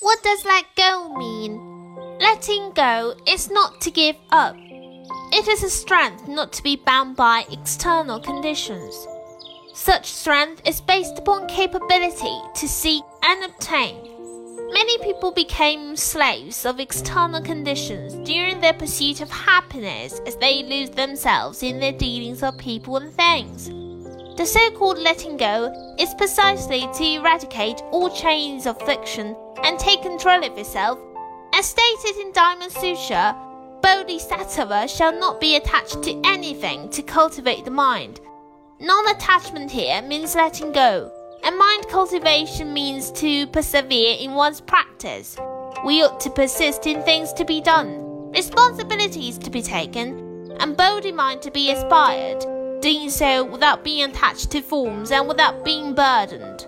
What does let go mean? Letting go is not to give up. It is a strength not to be bound by external conditions. Such strength is based upon capability to seek and obtain. Many people became slaves of external conditions during their pursuit of happiness as they lose themselves in their dealings of people and things. The so called letting go is precisely to eradicate all chains of friction and take control of yourself. As stated in Diamond Sutra, Bodhisattva shall not be attached to anything to cultivate the mind. Non attachment here means letting go, and mind cultivation means to persevere in one's practice. We ought to persist in things to be done, responsibilities to be taken, and Bodhi mind to be aspired, doing so without being attached to forms and without being burdened.